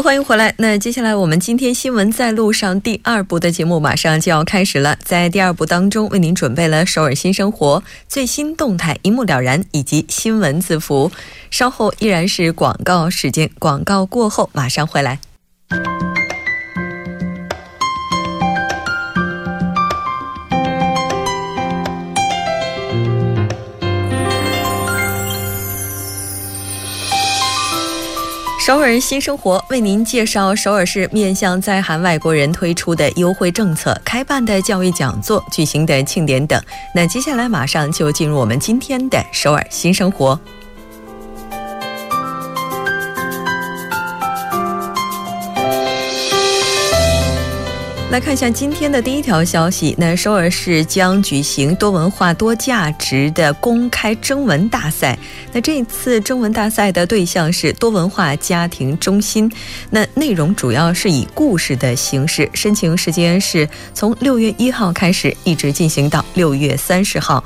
欢迎回来。那接下来我们今天新闻在路上第二部的节目马上就要开始了。在第二部当中，为您准备了首尔新生活最新动态一目了然，以及新闻字符。稍后依然是广告时间，广告过后马上回来。首尔新生活为您介绍首尔市面向在韩外国人推出的优惠政策、开办的教育讲座、举行的庆典等。那接下来马上就进入我们今天的首尔新生活。来看一下今天的第一条消息。那首尔市将举行多文化多价值的公开征文大赛。这次征文大赛的对象是多文化家庭中心。那内容主要是以故事的形式。申请时间是从六月一号开始，一直进行到六月三十号。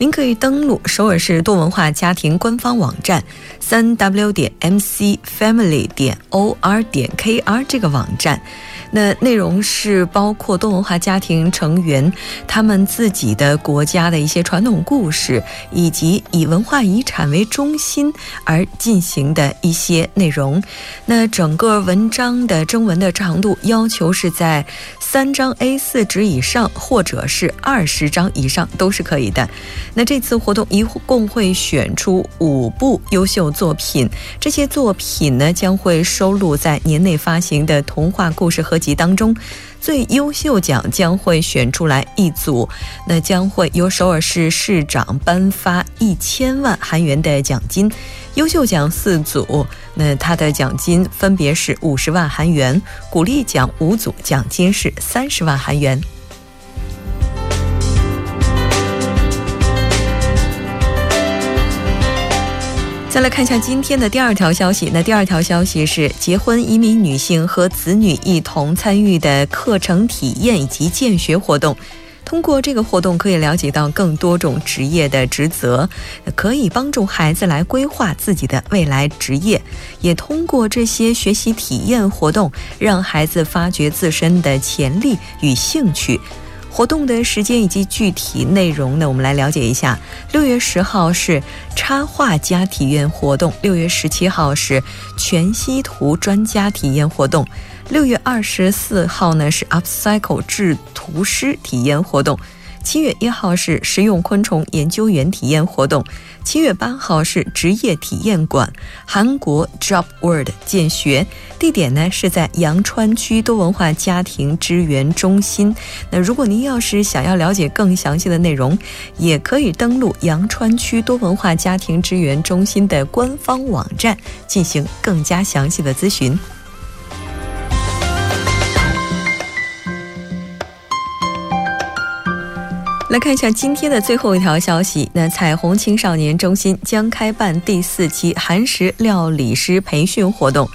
您可以登录首尔市多文化家庭官方网站，三 w 点 mc family 点 or 点 kr 这个网站。那内容是包括多文化家庭成员他们自己的国家的一些传统故事，以及以文化遗产为中心而进行的一些内容。那整个文章的征文的长度要求是在三张 A4 纸以上，或者是二十张以上都是可以的。那这次活动一共会选出五部优秀作品，这些作品呢将会收录在年内发行的童话故事合。集当中，最优秀奖将会选出来一组，那将会由首尔市市长颁发一千万韩元的奖金。优秀奖四组，那它的奖金分别是五十万韩元；鼓励奖五组，奖金是三十万韩元。再来看一下今天的第二条消息。那第二条消息是结婚移民女性和子女一同参与的课程体验以及见学活动。通过这个活动，可以了解到更多种职业的职责，可以帮助孩子来规划自己的未来职业。也通过这些学习体验活动，让孩子发掘自身的潜力与兴趣。活动的时间以及具体内容呢？我们来了解一下。六月十号是插画家体验活动，六月十七号是全息图专家体验活动，六月二十四号呢是 Upcycle 制图师体验活动。七月一号是实用昆虫研究员体验活动，七月八号是职业体验馆韩国 Job World 见学，地点呢是在阳川区多文化家庭支援中心。那如果您要是想要了解更详细的内容，也可以登录阳川区多文化家庭支援中心的官方网站进行更加详细的咨询。来看一下今天的最后一条消息。那彩虹青少年中心将开办第四期韩食料理师培训活动。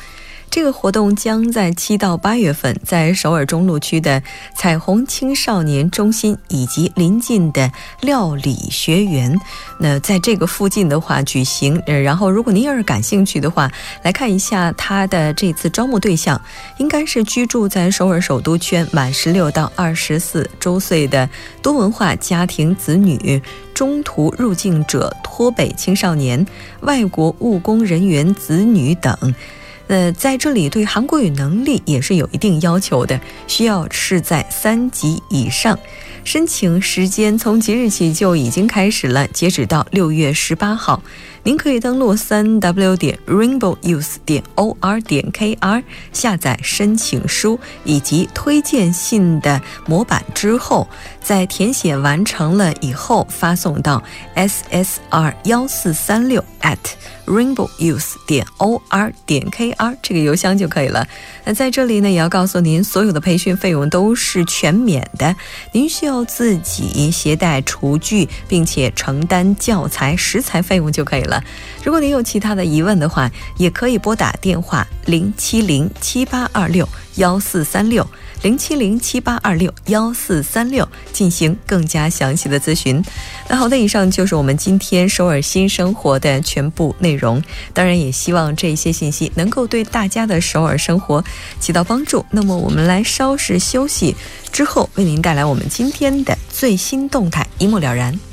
这个活动将在七到八月份，在首尔中路区的彩虹青少年中心以及邻近的料理学园，那在这个附近的话举行。呃，然后如果您要是感兴趣的话，来看一下他的这次招募对象，应该是居住在首尔首都圈满十六到二十四周岁的多文化家庭子女、中途入境者、脱北青少年、外国务工人员子女等。呃，在这里对韩国语能力也是有一定要求的，需要是在三级以上。申请时间从即日起就已经开始了，截止到六月十八号。您可以登录三 w 点 rainbow youth 点 o r 点 k r 下载申请书以及推荐信的模板之后，在填写完成了以后发送到 s s r 幺四三六 at rainbow youth 点 o r 点 k r 这个邮箱就可以了。那在这里呢，也要告诉您，所有的培训费用都是全免的，您需要自己携带厨具，并且承担教材食材费用就可以了。如果您有其他的疑问的话，也可以拨打电话零七零七八二六幺四三六。零七零七八二六幺四三六进行更加详细的咨询。那好的，以上就是我们今天首尔新生活的全部内容。当然，也希望这些信息能够对大家的首尔生活起到帮助。那么，我们来稍事休息之后，为您带来我们今天的最新动态，一目了然。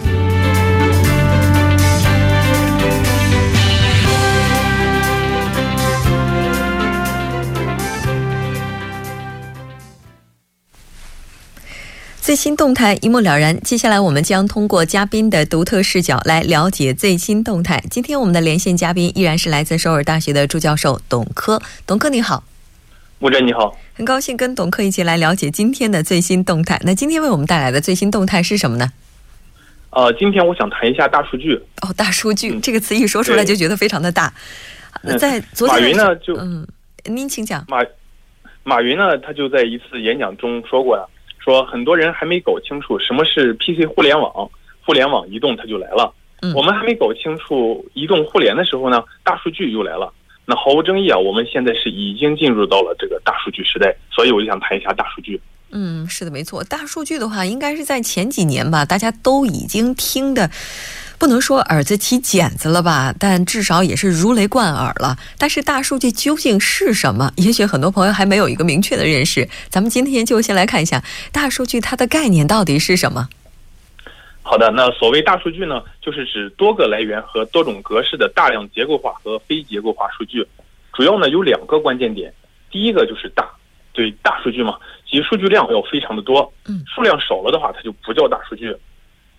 最新动态一目了然。接下来，我们将通过嘉宾的独特视角来了解最新动态。今天我们的连线嘉宾依然是来自首尔大学的朱教授董科。董科你好，木真你好，很高兴跟董科一起来了解今天的最新动态。那今天为我们带来的最新动态是什么呢？呃，今天我想谈一下大数据。哦，大数据、这个词一说出来就觉得非常的大。在昨天，马云呢就嗯，您请讲。马马云呢，他就在一次演讲中说过呀。说很多人还没搞清楚什么是 PC 互联网，互联网移动它就来了。我们还没搞清楚移动互联的时候呢，大数据又来了。那毫无争议啊，我们现在是已经进入到了这个大数据时代，所以我就想谈一下大数据。嗯，是的，没错。大数据的话，应该是在前几年吧，大家都已经听的。不能说耳子起茧子了吧，但至少也是如雷贯耳了。但是大数据究竟是什么？也许很多朋友还没有一个明确的认识。咱们今天就先来看一下大数据它的概念到底是什么。好的，那所谓大数据呢，就是指多个来源和多种格式的大量结构化和非结构化数据。主要呢有两个关键点，第一个就是大，对大数据嘛，即数据量要非常的多。嗯，数量少了的话，它就不叫大数据。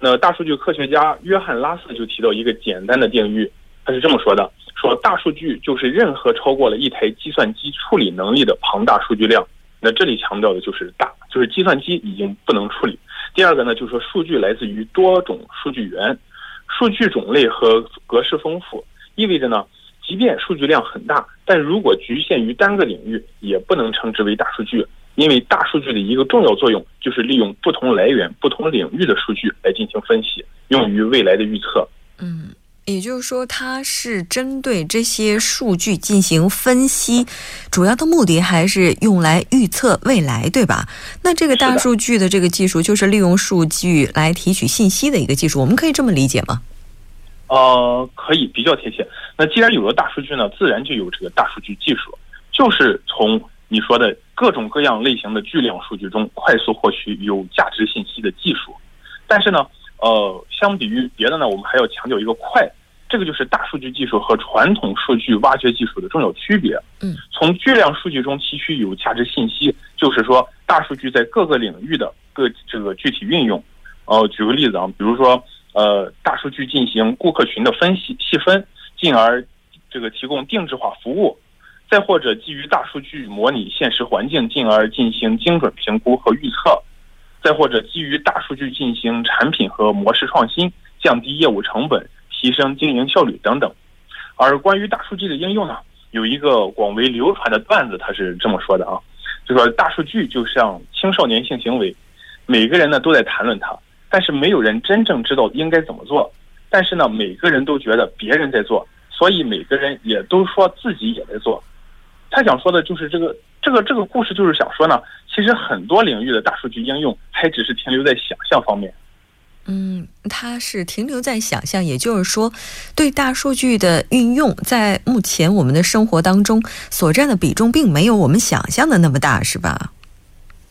那大数据科学家约翰拉斯就提到一个简单的定义，他是这么说的：说大数据就是任何超过了一台计算机处理能力的庞大数据量。那这里强调的就是大，就是计算机已经不能处理。第二个呢，就是说数据来自于多种数据源，数据种类和格式丰富，意味着呢，即便数据量很大，但如果局限于单个领域，也不能称之为大数据。因为大数据的一个重要作用就是利用不同来源、不同领域的数据来进行分析，用于未来的预测。嗯，也就是说，它是针对这些数据进行分析，主要的目的还是用来预测未来，对吧？那这个大数据的这个技术，就是利用数据来提取信息的一个技术，我们可以这么理解吗？呃，可以，比较贴切。那既然有了大数据呢，自然就有这个大数据技术，就是从。你说的各种各样类型的巨量数据中快速获取有价值信息的技术，但是呢，呃，相比于别的呢，我们还要强调一个快，这个就是大数据技术和传统数据挖掘技术的重要区别。嗯，从巨量数据中提取有价值信息，就是说大数据在各个领域的各这个具体运用。呃，举个例子啊，比如说，呃，大数据进行顾客群的分析细分，进而这个提供定制化服务。再或者基于大数据模拟现实环境，进而进行精准评估和预测；再或者基于大数据进行产品和模式创新，降低业务成本，提升经营效率等等。而关于大数据的应用呢，有一个广为流传的段子，他是这么说的啊，就说大数据就像青少年性行为，每个人呢都在谈论它，但是没有人真正知道应该怎么做。但是呢，每个人都觉得别人在做，所以每个人也都说自己也在做。他想说的就是这个这个这个故事，就是想说呢，其实很多领域的大数据应用还只是停留在想象方面。嗯，它是停留在想象，也就是说，对大数据的运用，在目前我们的生活当中所占的比重，并没有我们想象的那么大，是吧？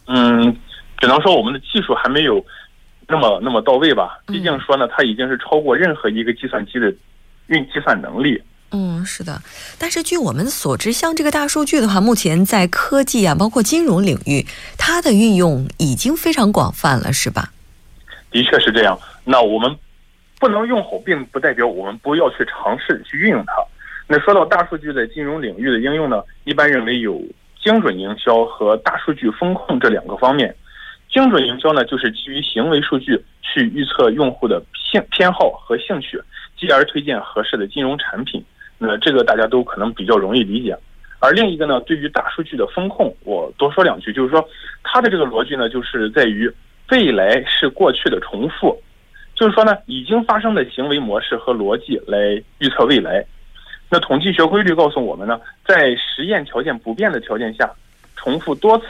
嗯，只能说我们的技术还没有那么那么到位吧。毕竟说呢，它已经是超过任何一个计算机的运计算能力。嗯，是的。但是据我们所知，像这个大数据的话，目前在科技啊，包括金融领域，它的运用已经非常广泛了，是吧？的确是这样。那我们不能用好，并不代表我们不要去尝试去运用它。那说到大数据在金融领域的应用呢，一般认为有精准营销和大数据风控这两个方面。精准营销呢，就是基于行为数据去预测用户的兴偏好和兴趣，继而推荐合适的金融产品。那这个大家都可能比较容易理解。而另一个呢，对于大数据的风控，我多说两句，就是说它的这个逻辑呢，就是在于。未来是过去的重复，就是说呢，已经发生的行为模式和逻辑来预测未来。那统计学规律告诉我们呢，在实验条件不变的条件下，重复多次，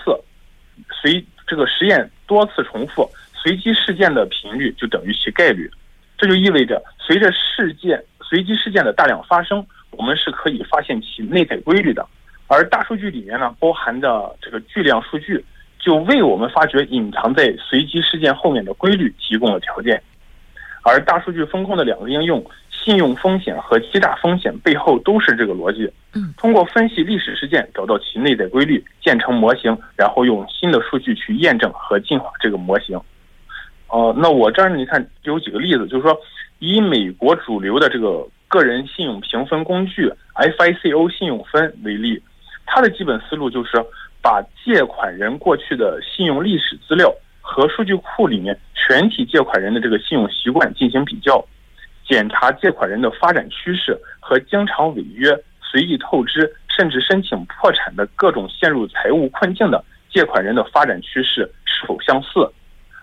随这个实验多次重复，随机事件的频率就等于其概率。这就意味着，随着事件随机事件的大量发生，我们是可以发现其内在规律的。而大数据里面呢，包含的这个巨量数据。就为我们发掘隐藏在随机事件后面的规律提供了条件，而大数据风控的两个应用，信用风险和欺诈风险背后都是这个逻辑。嗯，通过分析历史事件，找到其内在规律，建成模型，然后用新的数据去验证和进化这个模型。哦，那我这儿你看有几个例子，就是说以美国主流的这个个人信用评分工具 FICO 信用分为例，它的基本思路就是。把借款人过去的信用历史资料和数据库里面全体借款人的这个信用习惯进行比较，检查借款人的发展趋势和经常违约、随意透支甚至申请破产的各种陷入财务困境的借款人的发展趋势是否相似。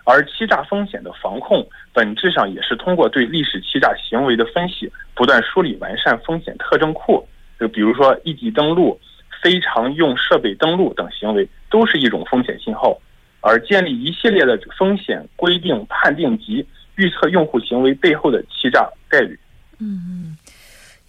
而欺诈风险的防控本质上也是通过对历史欺诈行为的分析，不断梳理完善风险特征库。就比如说异地登录。非常用设备登录等行为都是一种风险信号，而建立一系列的风险规定、判定及预测用户行为背后的欺诈概率。嗯嗯，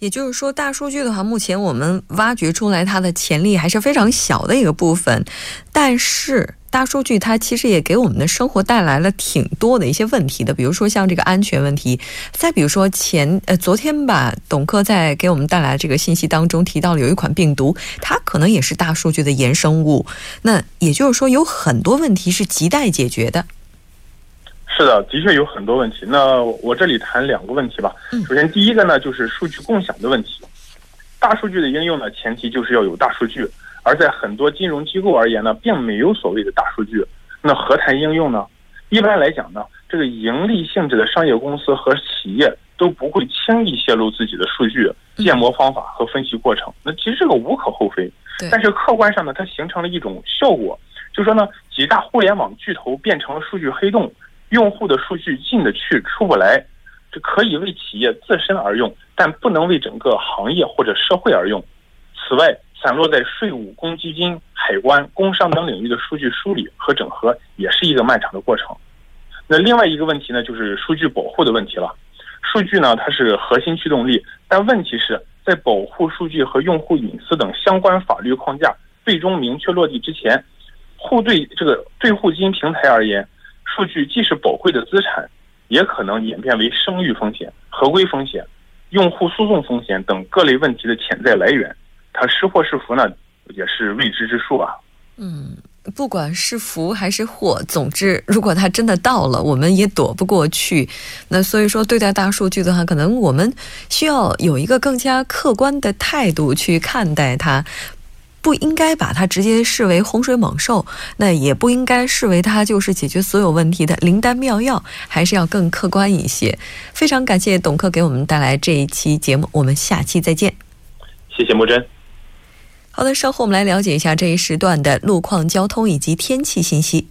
也就是说，大数据的话，目前我们挖掘出来它的潜力还是非常小的一个部分，但是。大数据它其实也给我们的生活带来了挺多的一些问题的，比如说像这个安全问题，再比如说前呃昨天吧，董科在给我们带来这个信息当中提到了有一款病毒，它可能也是大数据的衍生物。那也就是说有很多问题是亟待解决的。是的，的确有很多问题。那我这里谈两个问题吧。首先第一个呢就是数据共享的问题。大数据的应用呢，前提就是要有大数据。而在很多金融机构而言呢，并没有所谓的大数据，那何谈应用呢？一般来讲呢，这个盈利性质的商业公司和企业都不会轻易泄露自己的数据、建模方法和分析过程。那其实这个无可厚非，但是客观上呢，它形成了一种效果，就说呢，几大互联网巨头变成了数据黑洞，用户的数据进得去出不来，这可以为企业自身而用，但不能为整个行业或者社会而用。此外，散落在税务、公积金、海关、工商等领域的数据梳理和整合，也是一个漫长的过程。那另外一个问题呢，就是数据保护的问题了。数据呢，它是核心驱动力，但问题是在保护数据和用户隐私等相关法律框架最终明确落地之前，互对这个对互金平台而言，数据既是宝贵的资产，也可能演变为声誉风险、合规风险、用户诉讼风险等各类问题的潜在来源。它是祸是福呢，也是未知之数啊。嗯，不管是福还是祸，总之，如果它真的到了，我们也躲不过去。那所以说，对待大数据的话，可能我们需要有一个更加客观的态度去看待它，不应该把它直接视为洪水猛兽，那也不应该视为它就是解决所有问题的灵丹妙药，还是要更客观一些。非常感谢董克给我们带来这一期节目，我们下期再见。谢谢木真。好的，稍后我们来了解一下这一时段的路况、交通以及天气信息。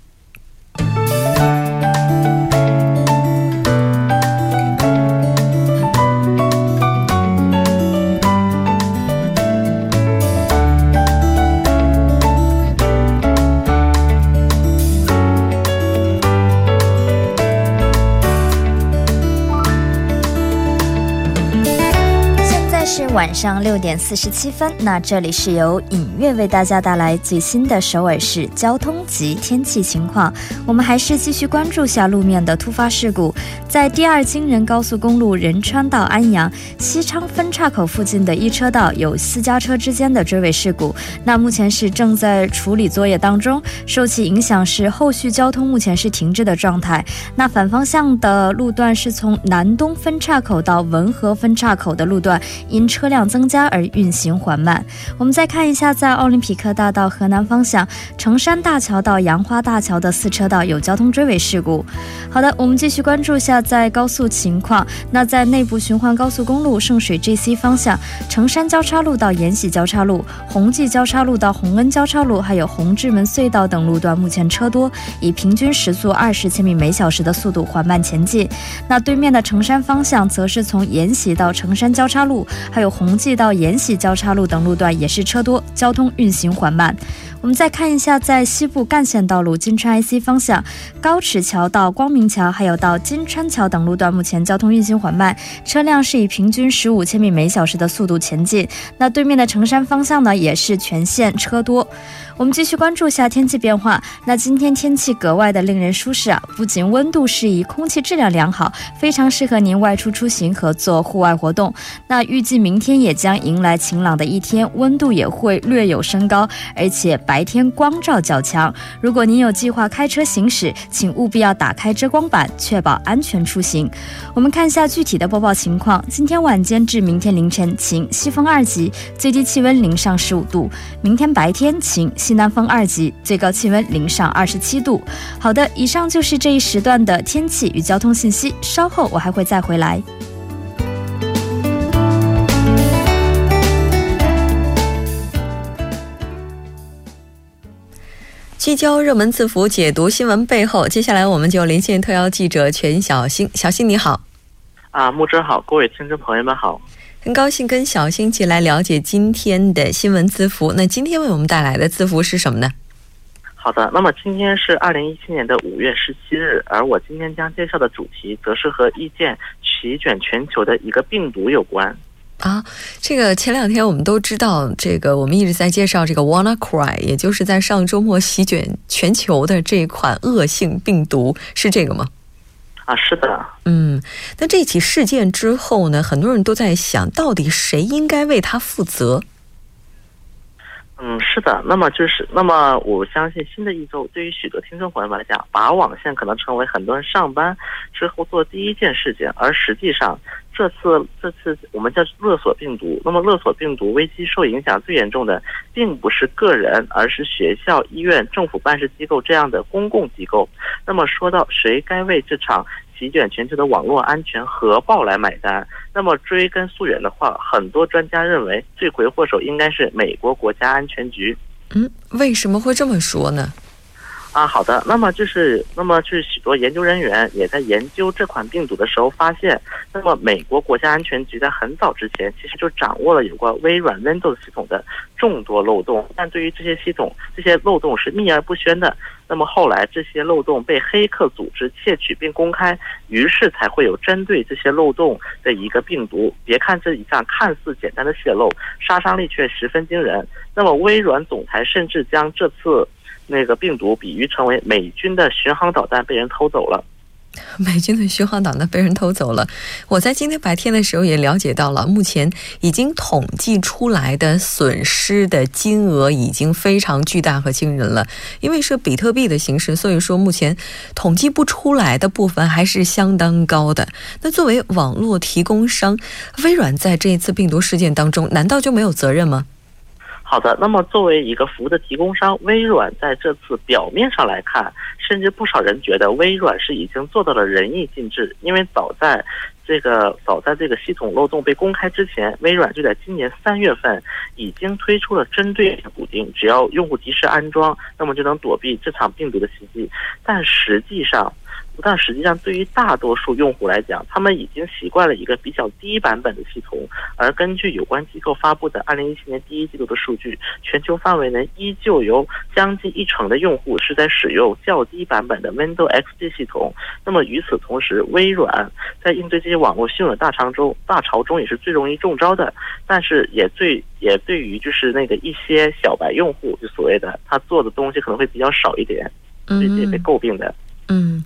晚上六点四十七分。那这里是由影月为大家带来最新的首尔市交通及天气情况。我们还是继续关注下路面的突发事故。在第二京仁高速公路仁川到安阳西昌分岔口附近的一车道有私家车之间的追尾事故，那目前是正在处理作业当中。受其影响是后续交通目前是停滞的状态。那反方向的路段是从南东分岔口到文和分岔口的路段，因车车辆增加而运行缓慢。我们再看一下，在奥林匹克大道河南方向成山大桥到杨花大桥的四车道有交通追尾事故。好的，我们继续关注一下在高速情况。那在内部循环高速公路圣水 GC 方向，成山交叉路到延禧交叉路、宏济交叉路到洪恩交叉路，还有红志门隧道等路段，目前车多，以平均时速二十千米每小时的速度缓慢前进。那对面的成山方向，则是从延禧到成山交叉路，还有宏济到延禧交叉路等路段也是车多，交通运行缓慢。我们再看一下，在西部干线道路金川 IC 方向，高尺桥到光明桥，还有到金川桥等路段，目前交通运行缓慢，车辆是以平均十五千米每小时的速度前进。那对面的成山方向呢，也是全线车多。我们继续关注一下天气变化。那今天天气格外的令人舒适啊，不仅温度适宜，空气质量良好，非常适合您外出出行和做户外活动。那预计明天也将迎来晴朗的一天，温度也会略有升高，而且白天光照较强。如果您有计划开车行驶，请务必要打开遮光板，确保安全出行。我们看一下具体的播报情况：今天晚间至明天凌晨晴，西风二级，最低气温零上十五度；明天白天晴。南风二级，最高气温零上二十七度。好的，以上就是这一时段的天气与交通信息。稍后我还会再回来。聚焦热门字符，解读新闻背后。接下来我们就连线特邀记者全小星。小星你好。啊，木真好，各位听众朋友们好。很高兴跟小新一起来了解今天的新闻字符。那今天为我们带来的字符是什么呢？好的，那么今天是二零一七年的五月十七日，而我今天将介绍的主题则是和意见席卷全球的一个病毒有关。啊，这个前两天我们都知道，这个我们一直在介绍这个 WannaCry，也就是在上周末席卷全球的这一款恶性病毒，是这个吗？啊，是的，嗯，那这起事件之后呢，很多人都在想到底谁应该为他负责？嗯，是的，那么就是，那么我相信新的一周对于许多听众朋友们来讲，拔网线可能成为很多人上班之后做第一件事情，而实际上。这次这次我们叫勒索病毒，那么勒索病毒危机受影响最严重的，并不是个人，而是学校、医院、政府办事机构这样的公共机构。那么说到谁该为这场席卷全球的网络安全核爆来买单，那么追根溯源的话，很多专家认为罪魁祸首应该是美国国家安全局。嗯，为什么会这么说呢？啊，好的。那么就是，那么就是许多研究人员也在研究这款病毒的时候发现，那么美国国家安全局在很早之前其实就掌握了有关微软 Windows 系统的众多漏洞，但对于这些系统，这些漏洞是秘而不宣的。那么后来这些漏洞被黑客组织窃取并公开，于是才会有针对这些漏洞的一个病毒。别看这一项看似简单的泄露，杀伤力却十分惊人。那么微软总裁甚至将这次。那个病毒比喻成为美军的巡航导弹被人偷走了，美军的巡航导弹被人偷走了。我在今天白天的时候也了解到了，目前已经统计出来的损失的金额已经非常巨大和惊人了。因为是比特币的形式，所以说目前统计不出来的部分还是相当高的。那作为网络提供商，微软在这一次病毒事件当中，难道就没有责任吗？好的，那么作为一个服务的提供商，微软在这次表面上来看，甚至不少人觉得微软是已经做到了仁义尽致，因为早在这个早在这个系统漏洞被公开之前，微软就在今年三月份已经推出了针对补丁，只要用户及时安装，那么就能躲避这场病毒的袭击。但实际上，但实际上，对于大多数用户来讲，他们已经习惯了一个比较低版本的系统。而根据有关机构发布的二零一七年第一季度的数据，全球范围内依旧有将近一成的用户是在使用较低低版本的 Windows XP 系统。那么与此同时，微软在应对这些网络新闻大潮中，大潮中也是最容易中招的，但是也最也对于就是那个一些小白用户，就所谓的他做的东西可能会比较少一点，这些被诟病的。嗯。嗯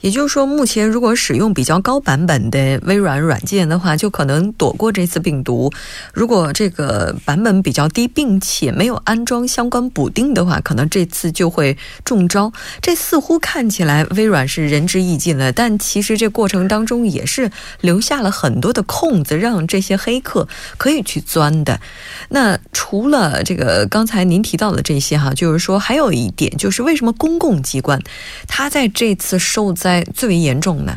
也就是说，目前如果使用比较高版本的微软软件的话，就可能躲过这次病毒；如果这个版本比较低，并且没有安装相关补丁的话，可能这次就会中招。这似乎看起来微软是仁至义尽了，但其实这过程当中也是留下了很多的空子，让这些黑客可以去钻的。那除了这个刚才您提到的这些哈，就是说还有一点，就是为什么公共机关它在这这次受灾？最为严重的。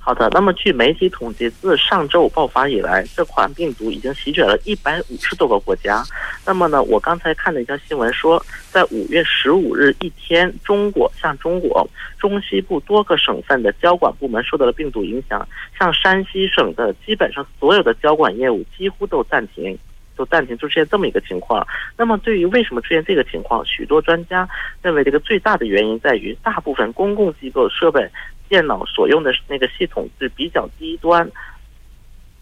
好的，那么据媒体统计，自上周五爆发以来，这款病毒已经席卷了一百五十多个国家。那么呢，我刚才看了一条新闻说，在五月十五日一天，中国像中国中西部多个省份的交管部门受到了病毒影响，像山西省的基本上所有的交管业务几乎都暂停。都暂停出现这么一个情况，那么对于为什么出现这个情况，许多专家认为这个最大的原因在于大部分公共机构设备电脑所用的那个系统是比较低端。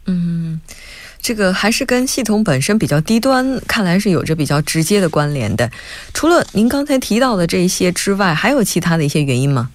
嗯，这个还是跟系统本身比较低端，看来是有着比较直接的关联的。除了您刚才提到的这些之外，还有其他的一些原因吗？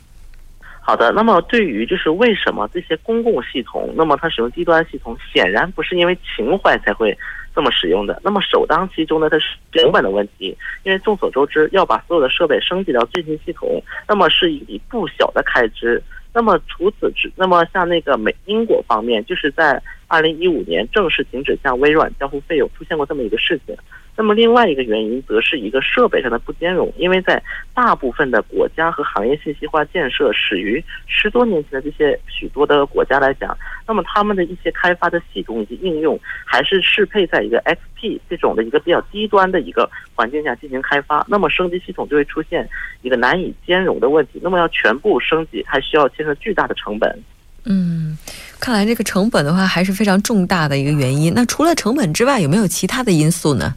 好的，那么对于就是为什么这些公共系统，那么它使用低端系统，显然不是因为情怀才会这么使用的。那么首当其冲的，它是成本的问题，因为众所周知，要把所有的设备升级到最新系统，那么是一笔不小的开支。那么除此之，那么像那个美英国方面，就是在二零一五年正式停止向微软交付费用，出现过这么一个事情。那么另外一个原因，则是一个设备上的不兼容，因为在大部分的国家和行业信息化建设始于十多年前的这些许多的国家来讲，那么他们的一些开发的系统以及应用，还是适配在一个 XP 这种的一个比较低端的一个环境下进行开发，那么升级系统就会出现一个难以兼容的问题，那么要全部升级，还需要牵涉巨大的成本。嗯，看来这个成本的话还是非常重大的一个原因。那除了成本之外，有没有其他的因素呢？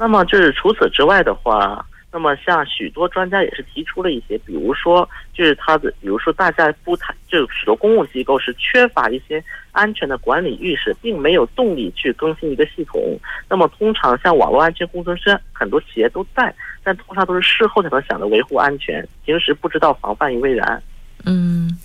那么就是除此之外的话，那么像许多专家也是提出了一些，比如说就是他的，比如说大家不谈，就许多公共机构是缺乏一些安全的管理意识，并没有动力去更新一个系统。那么通常像网络安全工程师，很多企业都在，但通常都是事后才能想着维护安全，平时不知道防范于未然。嗯，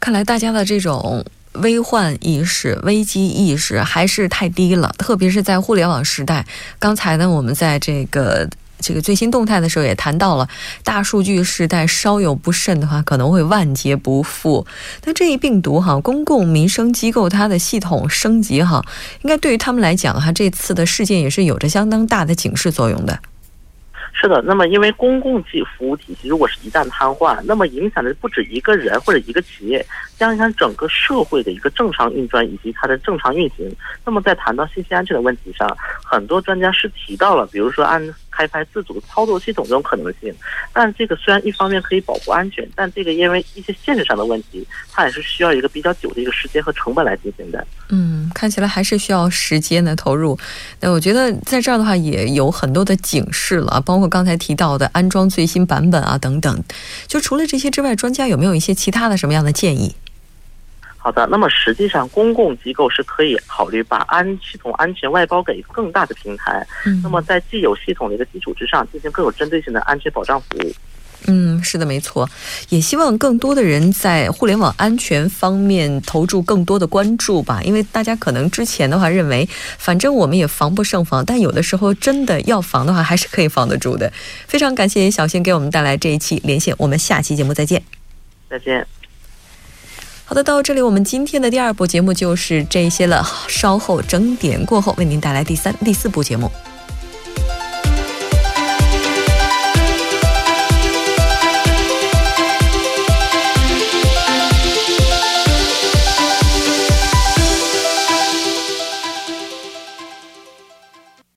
看来大家的这种。危患意识、危机意识还是太低了，特别是在互联网时代。刚才呢，我们在这个这个最新动态的时候也谈到了，大数据时代稍有不慎的话，可能会万劫不复。那这一病毒哈，公共民生机构它的系统升级哈，应该对于他们来讲哈，这次的事件也是有着相当大的警示作用的。是的，那么因为公共机服务体系如果是一旦瘫痪，那么影响的不止一个人或者一个企业，将影响整个社会的一个正常运转以及它的正常运行。那么在谈到信息安全的问题上，很多专家是提到了，比如说按。开发自主操作系统这种可能性，但这个虽然一方面可以保护安全，但这个因为一些限制上的问题，它也是需要一个比较久的一个时间和成本来进行的。嗯，看起来还是需要时间的投入。那我觉得在这儿的话也有很多的警示了，包括刚才提到的安装最新版本啊等等。就除了这些之外，专家有没有一些其他的什么样的建议？好的，那么实际上公共机构是可以考虑把安系统安全外包给更大的平台，嗯，那么在既有系统的一个基础之上，进行更有针对性的安全保障服务。嗯，是的，没错。也希望更多的人在互联网安全方面投注更多的关注吧，因为大家可能之前的话认为，反正我们也防不胜防，但有的时候真的要防的话，还是可以防得住的。非常感谢小新给我们带来这一期连线，我们下期节目再见。再见。好的，到这里我们今天的第二部节目就是这些了。稍后整点过后，为您带来第三、第四部节目。